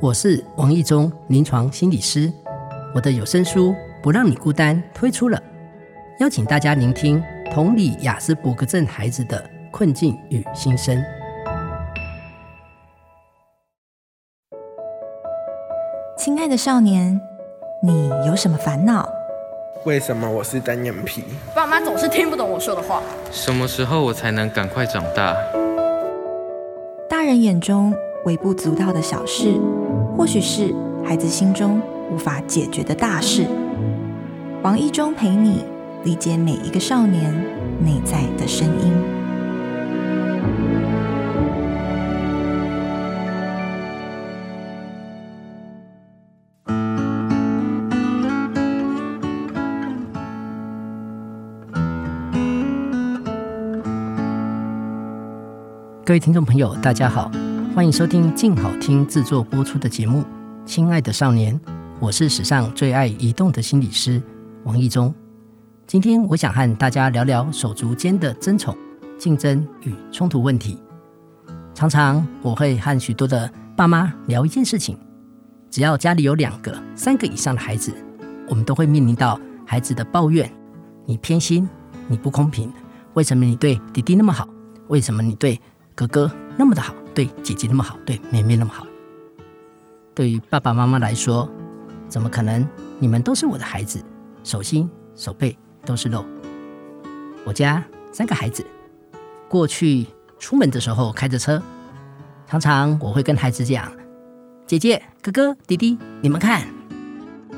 我是王义中，临床心理师。我的有声书《不让你孤单》推出了，邀请大家聆听同理雅斯伯格症孩子的困境与心声。亲爱的少年，你有什么烦恼？为什么我是单眼皮？爸妈总是听不懂我说的话。什么时候我才能赶快长大？大人眼中微不足道的小事，或许是孩子心中无法解决的大事。王一中陪你理解每一个少年内在的声音。各位听众朋友，大家好，欢迎收听静好听制作播出的节目《亲爱的少年》，我是史上最爱移动的心理师王意中。今天我想和大家聊聊手足间的争宠、竞争与冲突问题。常常我会和许多的爸妈聊一件事情：只要家里有两个、三个以上的孩子，我们都会面临到孩子的抱怨：你偏心，你不公平，为什么你对弟弟那么好？为什么你对哥哥那么的好，对姐姐那么好，对妹妹那么好。对于爸爸妈妈来说，怎么可能？你们都是我的孩子，手心手背都是肉。我家三个孩子，过去出门的时候开着车，常常我会跟孩子讲：姐姐、哥哥、弟弟，你们看，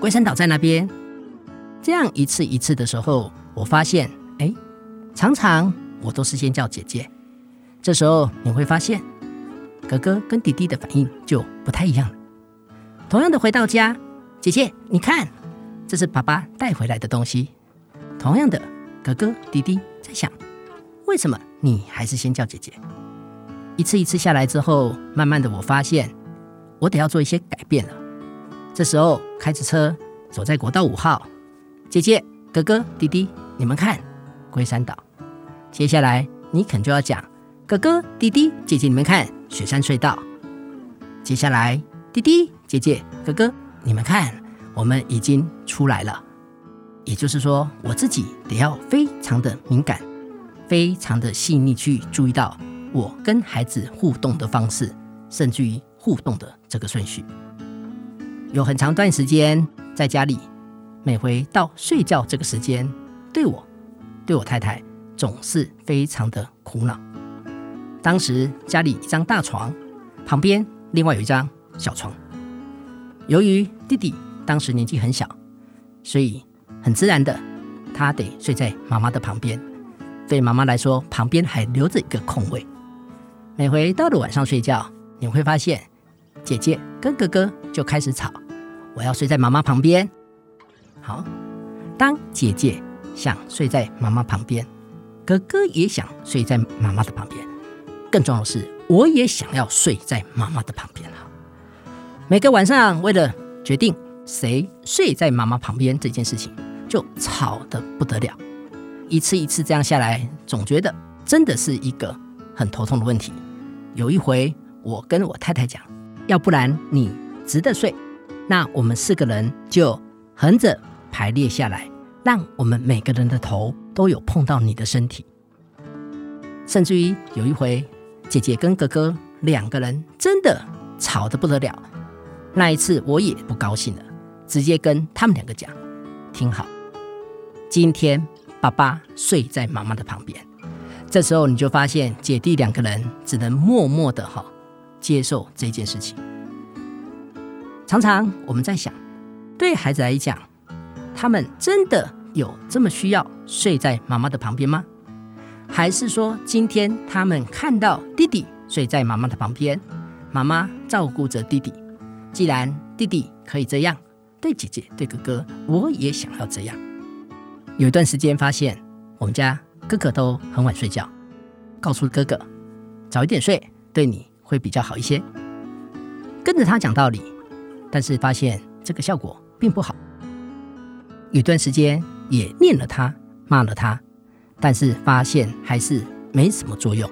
龟山岛在那边。这样一次一次的时候，我发现，哎，常常我都是先叫姐姐。这时候你会发现，哥哥跟弟弟的反应就不太一样了。同样的回到家，姐姐，你看，这是爸爸带回来的东西。同样的，哥哥弟弟在想，为什么你还是先叫姐姐？一次一次下来之后，慢慢的我发现，我得要做一些改变了。这时候开着车走在国道五号，姐姐、哥哥、弟弟，你们看，龟山岛。接下来你肯就要讲。哥哥、弟弟、姐姐，你们看雪山隧道。接下来，弟弟、姐姐、哥哥，你们看，我们已经出来了。也就是说，我自己得要非常的敏感，非常的细腻去注意到我跟孩子互动的方式，甚至于互动的这个顺序。有很长段时间在家里，每回到睡觉这个时间，对我、对我太太总是非常的苦恼。当时家里一张大床，旁边另外有一张小床。由于弟弟当时年纪很小，所以很自然的，他得睡在妈妈的旁边。对妈妈来说，旁边还留着一个空位。每回到了晚上睡觉，你会发现姐姐跟哥哥就开始吵：“我要睡在妈妈旁边。”好，当姐姐想睡在妈妈旁边，哥哥也想睡在妈妈的旁边。更重要的是，我也想要睡在妈妈的旁边哈。每个晚上，为了决定谁睡在妈妈旁边这件事情，就吵得不得了。一次一次这样下来，总觉得真的是一个很头痛的问题。有一回，我跟我太太讲，要不然你直着睡，那我们四个人就横着排列下来，让我们每个人的头都有碰到你的身体。甚至于有一回。姐姐跟哥哥两个人真的吵得不得了，那一次我也不高兴了，直接跟他们两个讲：“听好，今天爸爸睡在妈妈的旁边。”这时候你就发现姐弟两个人只能默默的哈接受这件事情。常常我们在想，对孩子来讲，他们真的有这么需要睡在妈妈的旁边吗？还是说，今天他们看到弟弟睡在妈妈的旁边，妈妈照顾着弟弟。既然弟弟可以这样对姐姐、对哥哥，我也想要这样。有一段时间发现，我们家哥哥都很晚睡觉，告诉哥哥早一点睡，对你会比较好一些。跟着他讲道理，但是发现这个效果并不好。有段时间也念了他，骂了他。但是发现还是没什么作用。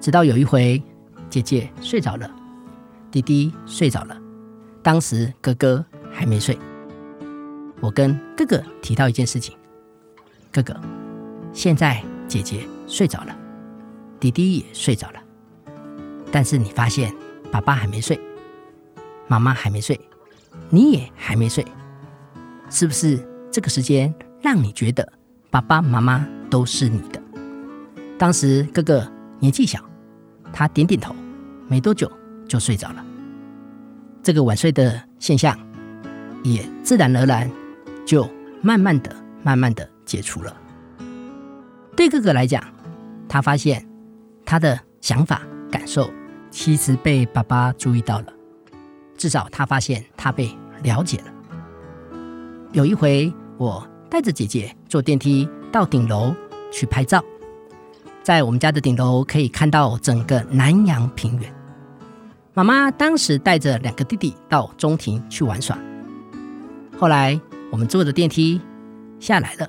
直到有一回，姐姐睡着了，弟弟睡着了，当时哥哥还没睡。我跟哥哥提到一件事情：哥哥，现在姐姐睡着了，弟弟也睡着了，但是你发现爸爸还没睡，妈妈还没睡，你也还没睡，是不是这个时间让你觉得爸爸妈妈都是你的？当时哥哥年纪小，他点点头，没多久就睡着了。这个晚睡的现象，也自然而然就慢慢的、慢慢的解除了。对哥哥来讲，他发现他的想法、感受其实被爸爸注意到了，至少他发现他被了解了。有一回，我带着姐姐坐电梯到顶楼去拍照。在我们家的顶楼可以看到整个南阳平原。妈妈当时带着两个弟弟到中庭去玩耍。后来我们坐着电梯下来了，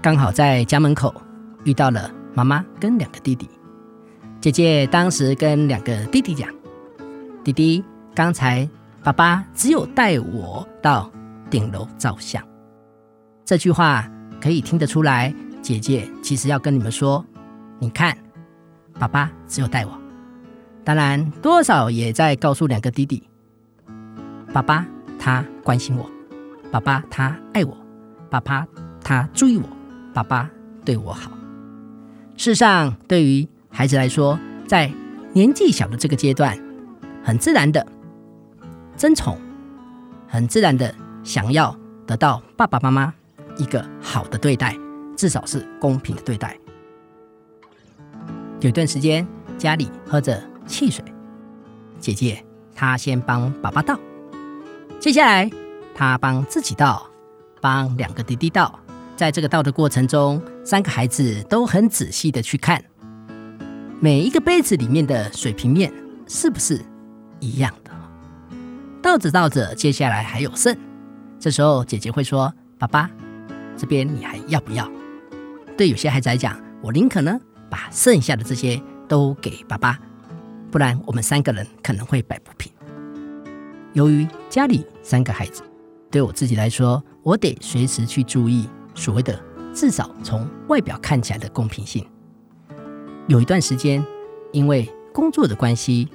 刚好在家门口遇到了妈妈跟两个弟弟。姐姐当时跟两个弟弟讲：“弟弟，刚才爸爸只有带我到顶楼照相。”这句话可以听得出来，姐姐其实要跟你们说。你看，爸爸只有带我，当然多少也在告诉两个弟弟，爸爸他关心我，爸爸他爱我，爸爸他注意我，爸爸对我好。事实上，对于孩子来说，在年纪小的这个阶段，很自然的争宠，很自然的想要得到爸爸妈妈一个好的对待，至少是公平的对待。有一段时间，家里喝着汽水，姐姐她先帮爸爸倒，接下来她帮自己倒，帮两个弟弟倒。在这个倒的过程中，三个孩子都很仔细的去看每一个杯子里面的水平面是不是一样的。倒着倒着，接下来还有剩，这时候姐姐会说：“爸爸，这边你还要不要？”对有些孩子来讲，我宁可呢。把剩下的这些都给爸爸，不然我们三个人可能会摆不平。由于家里三个孩子，对我自己来说，我得随时去注意所谓的至少从外表看起来的公平性。有一段时间，因为工作的关系，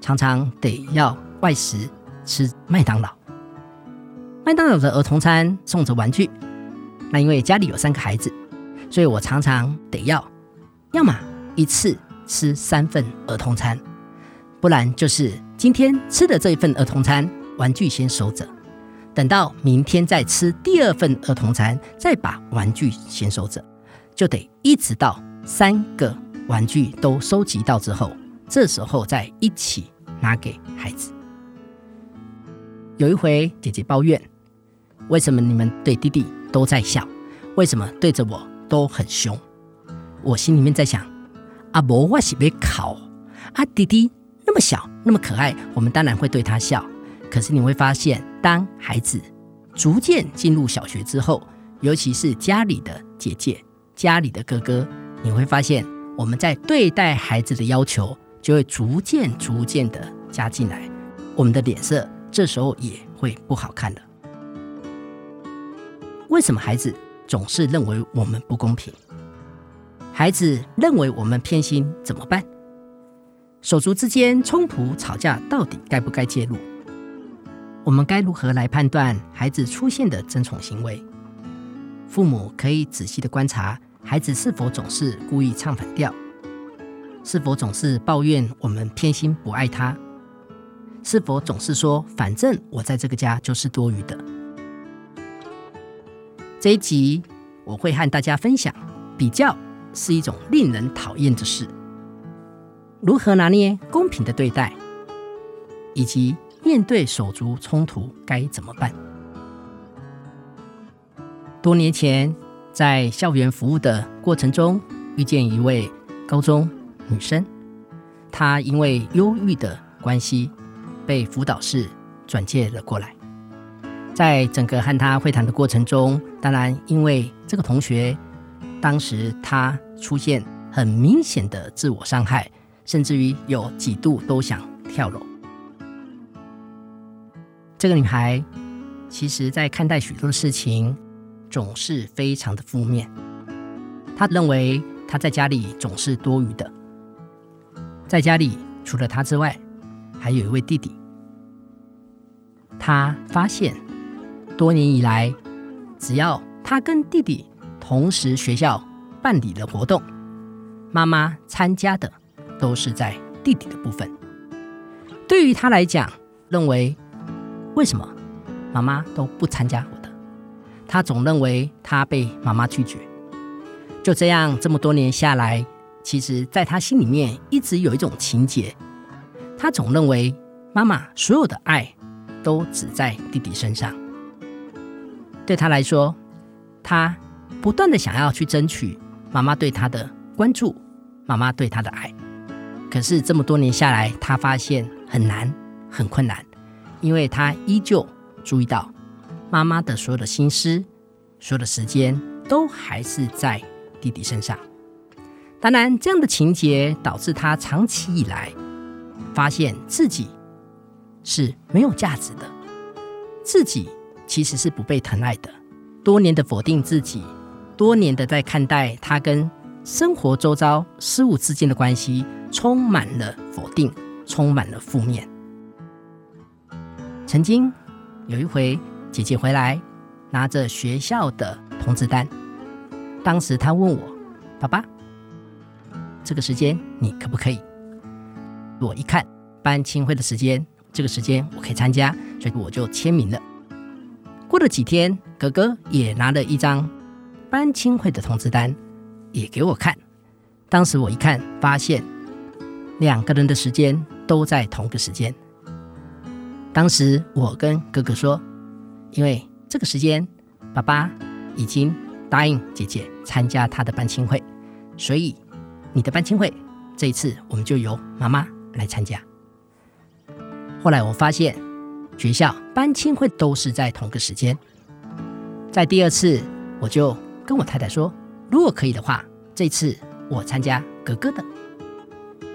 常常得要外食吃麦当劳。麦当劳的儿童餐送着玩具，那因为家里有三个孩子，所以我常常得要。要么一次吃三份儿童餐，不然就是今天吃的这一份儿童餐，玩具先收着，等到明天再吃第二份儿童餐，再把玩具先收着，就得一直到三个玩具都收集到之后，这时候再一起拿给孩子。有一回，姐姐抱怨：“为什么你们对弟弟都在笑？为什么对着我都很凶？”我心里面在想，阿伯我是被考，啊弟弟那么小那么可爱，我们当然会对他笑。可是你会发现，当孩子逐渐进入小学之后，尤其是家里的姐姐、家里的哥哥，你会发现我们在对待孩子的要求就会逐渐逐渐的加进来，我们的脸色这时候也会不好看了。为什么孩子总是认为我们不公平？孩子认为我们偏心怎么办？手足之间冲突吵架，到底该不该介入？我们该如何来判断孩子出现的争宠行为？父母可以仔细的观察孩子是否总是故意唱反调，是否总是抱怨我们偏心不爱他，是否总是说反正我在这个家就是多余的。这一集我会和大家分享比较。是一种令人讨厌的事。如何拿捏公平的对待，以及面对手足冲突该怎么办？多年前，在校园服务的过程中，遇见一位高中女生，她因为忧郁的关系，被辅导室转介了过来。在整个和她会谈的过程中，当然因为这个同学。当时他出现很明显的自我伤害，甚至于有几度都想跳楼。这个女孩其实在看待许多的事情，总是非常的负面。她认为她在家里总是多余的，在家里除了她之外，还有一位弟弟。她发现多年以来，只要她跟弟弟同时学校办理的活动，妈妈参加的都是在弟弟的部分。对于她来讲，认为为什么妈妈都不参加我的？她总认为她被妈妈拒绝。就这样，这么多年下来，其实在她心里面一直有一种情结，她总认为妈妈所有的爱都只在弟弟身上。对他来说，他不断的想要去争取妈妈对他的关注，妈妈对他的爱。可是这么多年下来，他发现很难，很困难，因为他依旧注意到妈妈的所有的心思，所有的时间都还是在弟弟身上。当然，这样的情节导致他长期以来发现自己是没有价值的，自己其实是不被疼爱的。多年的否定自己，多年的在看待她跟生活周遭事物之间的关系，充满了否定，充满了负面。曾经有一回，姐姐回来拿着学校的通知单，当时她问我：“爸爸，这个时间你可不可以？”我一看班亲会的时间，这个时间我可以参加，所以我就签名。了几天，哥哥也拿了一张班亲会的通知单，也给我看。当时我一看，发现两个人的时间都在同个时间。当时我跟哥哥说，因为这个时间爸爸已经答应姐姐参加他的班亲会，所以你的班亲会这一次我们就由妈妈来参加。后来我发现学校班亲会都是在同个时间，在第二次我就跟我太太说，如果可以的话，这次我参加哥哥的，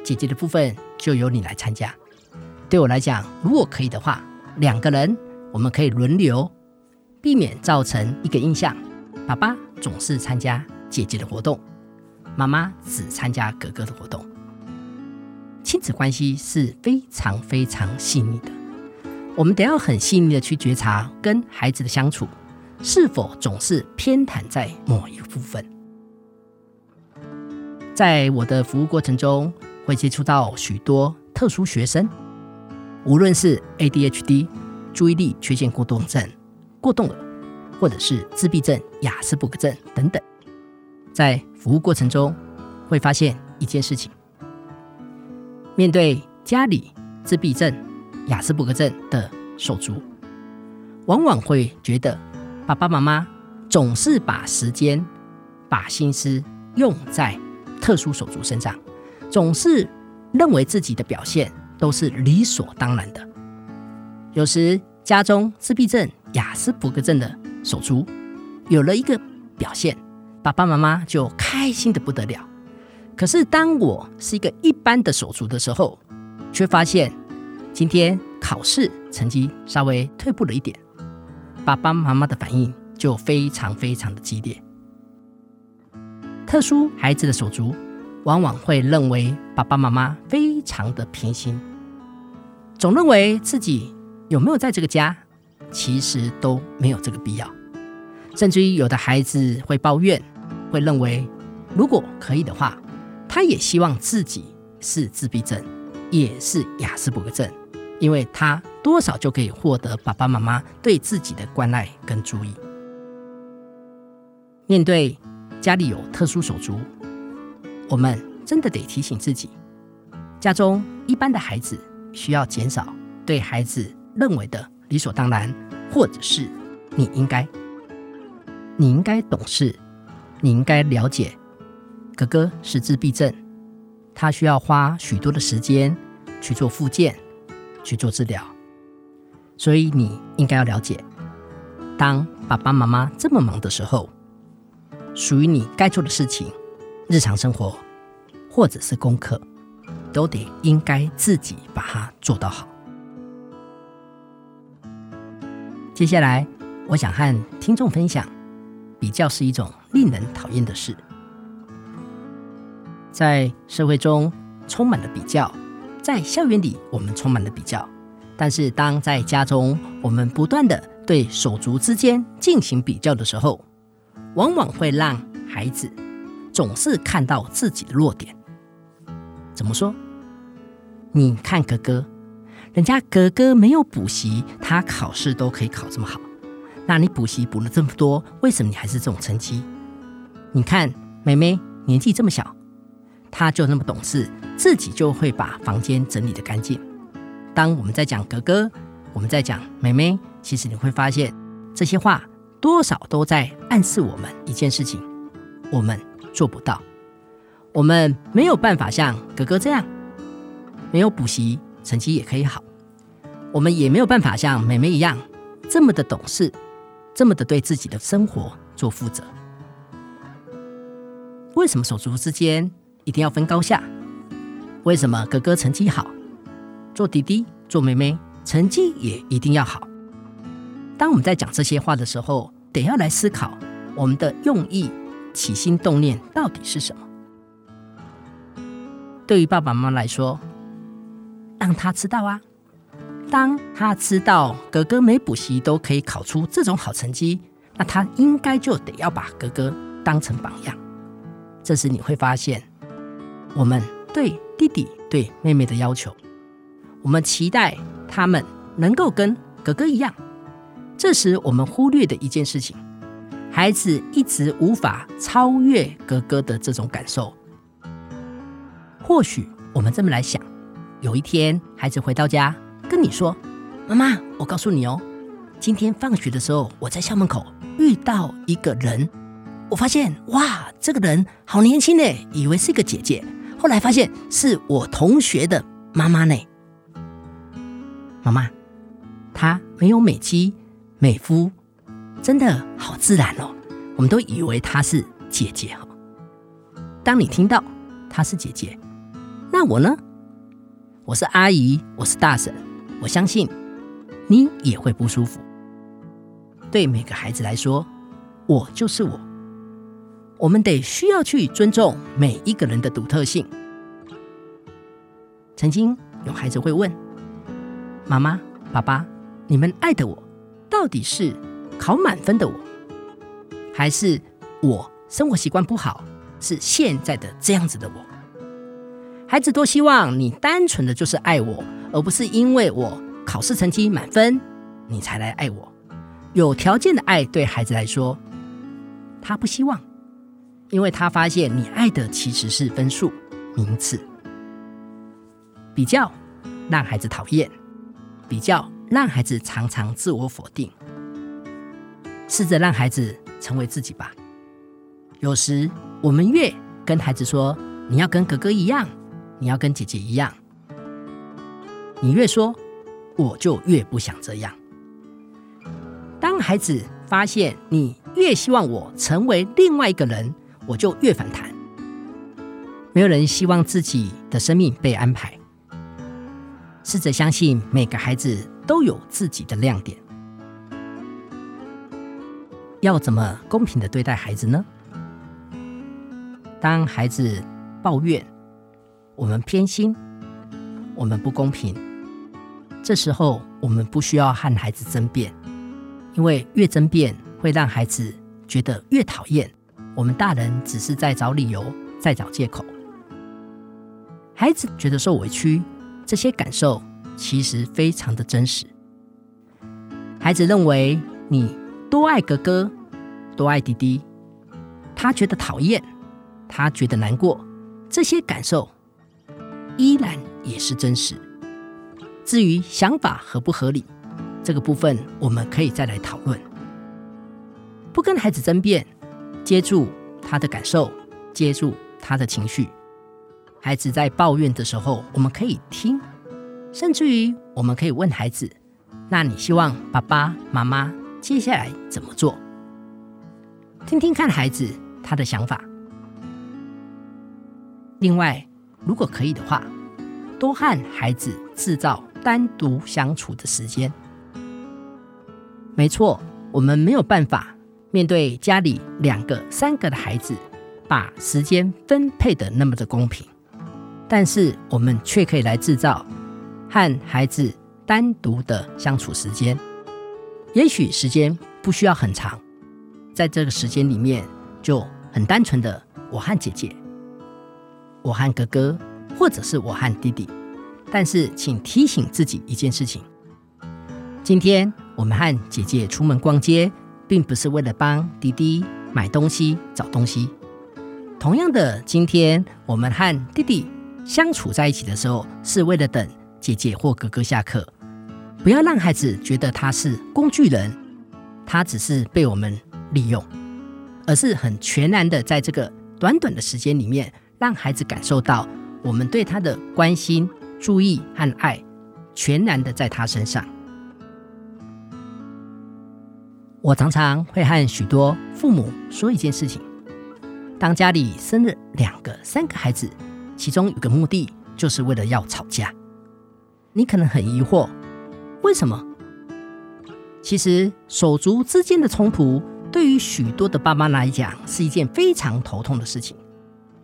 姐姐的部分就由你来参加。对我来讲，如果可以的话，两个人我们可以轮流，避免造成一个印象：爸爸总是参加姐姐的活动，妈妈只参加哥哥的活动。亲子关系是非常非常细腻的，我们得要很细腻的去觉察跟孩子的相处是否总是偏袒在某一个部分。在我的服务过程中，会接触到许多特殊学生。无论是 ADHD、注意力缺陷过动症、过动儿，或者是自闭症、雅斯伯格症等等，在服务过程中会发现一件事情：面对家里自闭症、雅斯伯格症的手足，往往会觉得爸爸妈妈总是把时间、把心思用在特殊手足身上，总是认为自己的表现。都是理所当然的。有时家中自闭症、雅斯伯格症的手足有了一个表现，爸爸妈妈就开心的不得了。可是当我是一个一般的手足的时候，却发现今天考试成绩稍微退步了一点，爸爸妈妈的反应就非常非常的激烈。特殊孩子的手足往往会认为爸爸妈妈非常的偏心。总认为自己有没有在这个家，其实都没有这个必要。甚至于有的孩子会抱怨，会认为如果可以的话，他也希望自己是自闭症，也是雅斯伯格症，因为他多少就可以获得爸爸妈妈对自己的关爱跟注意。面对家里有特殊手足，我们真的得提醒自己，家中一般的孩子。需要减少对孩子认为的理所当然，或者是你应该，你应该懂事，你应该了解，哥哥是自闭症，他需要花许多的时间去做复健，去做治疗，所以你应该要了解，当爸爸妈妈这么忙的时候，属于你该做的事情，日常生活或者是功课。都得应该自己把它做到好。接下来，我想和听众分享，比较是一种令人讨厌的事。在社会中充满了比较，在校园里我们充满了比较，但是当在家中，我们不断的对手足之间进行比较的时候，往往会让孩子总是看到自己的弱点。怎么说？你看哥哥，人家哥哥没有补习，他考试都可以考这么好，那你补习补了这么多，为什么你还是这种成绩？你看妹妹年纪这么小。他就那么懂事，自己就会把房间整理得干净。当我们在讲哥哥，我们在讲妹妹，其实你会发现这些话多少都在暗示我们一件事情：我们做不到，我们没有办法像哥哥这样，没有补习，成绩也可以好。我们也没有办法像妹妹一样这么的懂事，这么的对自己的生活做负责。为什么手足之间一定要分高下？为什么哥哥成绩好，做弟弟、做妹妹成绩也一定要好？当我们在讲这些话的时候，得要来思考我们的用意、起心动念到底是什么？对于爸爸妈妈来说，让他知道啊，当他知道哥哥没补习都可以考出这种好成绩，那他应该就得要把哥哥当成榜样。这时你会发现。我们对弟弟、对妹妹的要求，我们期待他们能够跟哥哥一样。这时，我们忽略的一件事情，孩子一直无法超越哥哥的这种感受。或许我们这么来想：有一天，孩子回到家跟你说：“妈妈，我告诉你哦，今天放学的时候，我在校门口遇到一个人，我发现哇，这个人好年轻呢，以为是一个姐姐。”后来发现是我同学的妈妈呢。妈妈，她没有美肌美肤，真的好自然哦。我们都以为她是姐姐哈。当你听到她是姐姐，那我呢？我是阿姨，我是大婶，我相信你也会不舒服。对每个孩子来说，我就是我。我们得需要去尊重每一个人的独特性。曾经有孩子会问：“妈妈、爸爸，你们爱的我，到底是考满分的我，还是我生活习惯不好，是现在的这样子的我？”孩子多希望你单纯的就是爱我，而不是因为我考试成绩满分，你才来爱我。有条件的爱对孩子来说，他不希望。因为他发现你爱的其实是分数、名次，比较让孩子讨厌，比较让孩子常常自我否定。试着让孩子成为自己吧。有时我们越跟孩子说你要跟哥哥一样，你要跟姐姐一样，你越说我就越不想这样。当孩子发现你越希望我成为另外一个人，我就越反弹。没有人希望自己的生命被安排。试着相信每个孩子都有自己的亮点。要怎么公平的对待孩子呢？当孩子抱怨我们偏心，我们不公平，这时候我们不需要和孩子争辩，因为越争辩会让孩子觉得越讨厌。我们大人只是在找理由，在找借口。孩子觉得受委屈，这些感受其实非常的真实。孩子认为你多爱哥哥，多爱弟弟，他觉得讨厌，他觉得难过，这些感受依然也是真实。至于想法合不合理，这个部分我们可以再来讨论。不跟孩子争辩。接住他的感受，接住他的情绪。孩子在抱怨的时候，我们可以听，甚至于我们可以问孩子：“那你希望爸爸妈妈接下来怎么做？”听听看孩子他的想法。另外，如果可以的话，多和孩子制造单独相处的时间。没错，我们没有办法面对家里两个、三个的孩子，把时间分配得那么的公平。但是我们却可以来制造和孩子单独的相处时间。也许时间不需要很长，在这个时间里面就很单纯的我和姐姐，我和哥哥，或者是我和弟弟。但是请提醒自己一件事情：今天我们和姐姐出门逛街，并不是为了帮弟弟买东西、找东西。同样的，今天我们和弟弟相处在一起的时候，是为了等姐姐或哥哥下课。不要让孩子觉得他是工具人，他只是被我们利用，而是很全然的在这个短短的时间里面，让孩子感受到我们对他的关心、注意和爱，全然的在他身上。我常常会和许多父母说一件事情：当家里生了两个、三个孩子，其中有个目的就是为了要吵架。你可能很疑惑。为什么？其实手足之间的冲突，对于许多的爸妈来讲是一件非常头痛的事情。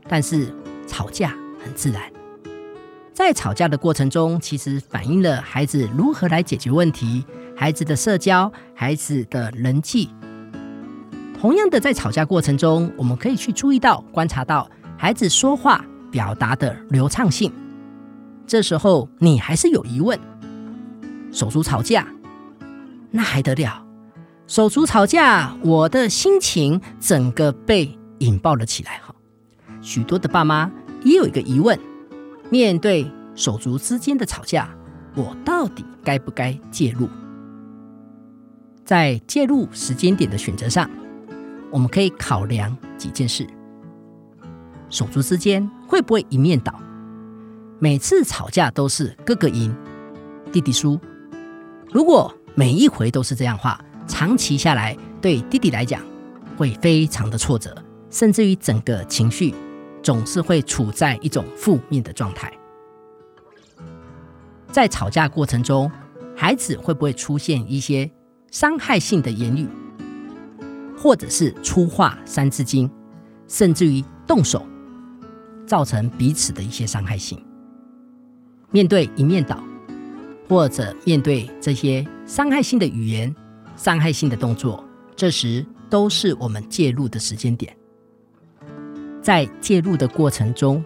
但是吵架很自然，在吵架的过程中，其实反映了孩子如何来解决问题，孩子的社交，孩子的人际。同样的，在吵架过程中，我们可以去注意到、观察到孩子说话表达的流畅性。这时候，你还是有疑问。手足吵架，那还得了？手足吵架，我的心情整个被引爆了起来。哈，许多的爸妈也有一个疑问：面对手足之间的吵架，我到底该不该介入？在介入时间点的选择上，我们可以考量几件事：手足之间会不会一面倒？每次吵架都是哥哥赢，弟弟输。如果每一回都是这样话，长期下来对弟弟来讲会非常的挫折，甚至于整个情绪总是会处在一种负面的状态。在吵架过程中，孩子会不会出现一些伤害性的言语，或者是粗话三字经，甚至于动手，造成彼此的一些伤害性？面对一面倒。或者面对这些伤害性的语言、伤害性的动作，这时都是我们介入的时间点。在介入的过程中，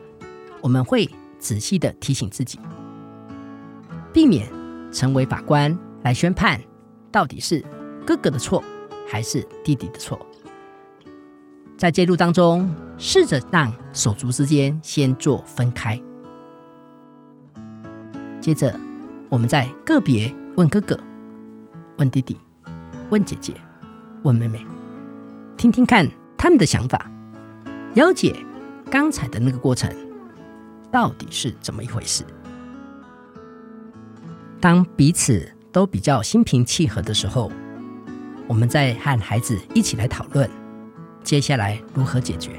我们会仔细的提醒自己，避免成为法官来宣判到底是哥哥的错还是弟弟的错。在介入当中，试着让手足之间先做分开，接着。我们再个别问哥哥、问弟弟、问姐姐、问妹妹，听听看他们的想法，了解刚才的那个过程到底是怎么一回事。当彼此都比较心平气和的时候，我们再和孩子一起来讨论接下来如何解决。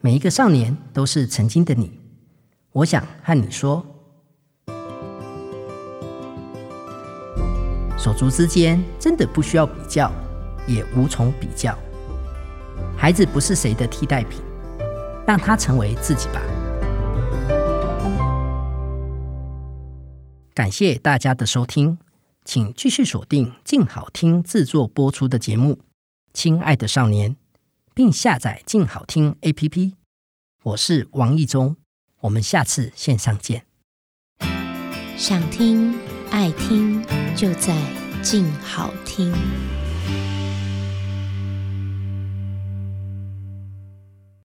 每一个少年都是曾经的你，我想和你说，手足之间真的不需要比较，也无从比较。孩子不是谁的替代品，让他成为自己吧。感谢大家的收听，请继续锁定静好听制作播出的节目《亲爱的少年》，并下载静好听 APP。我是王意中，我们下次线上见。想听爱听，就在静好听。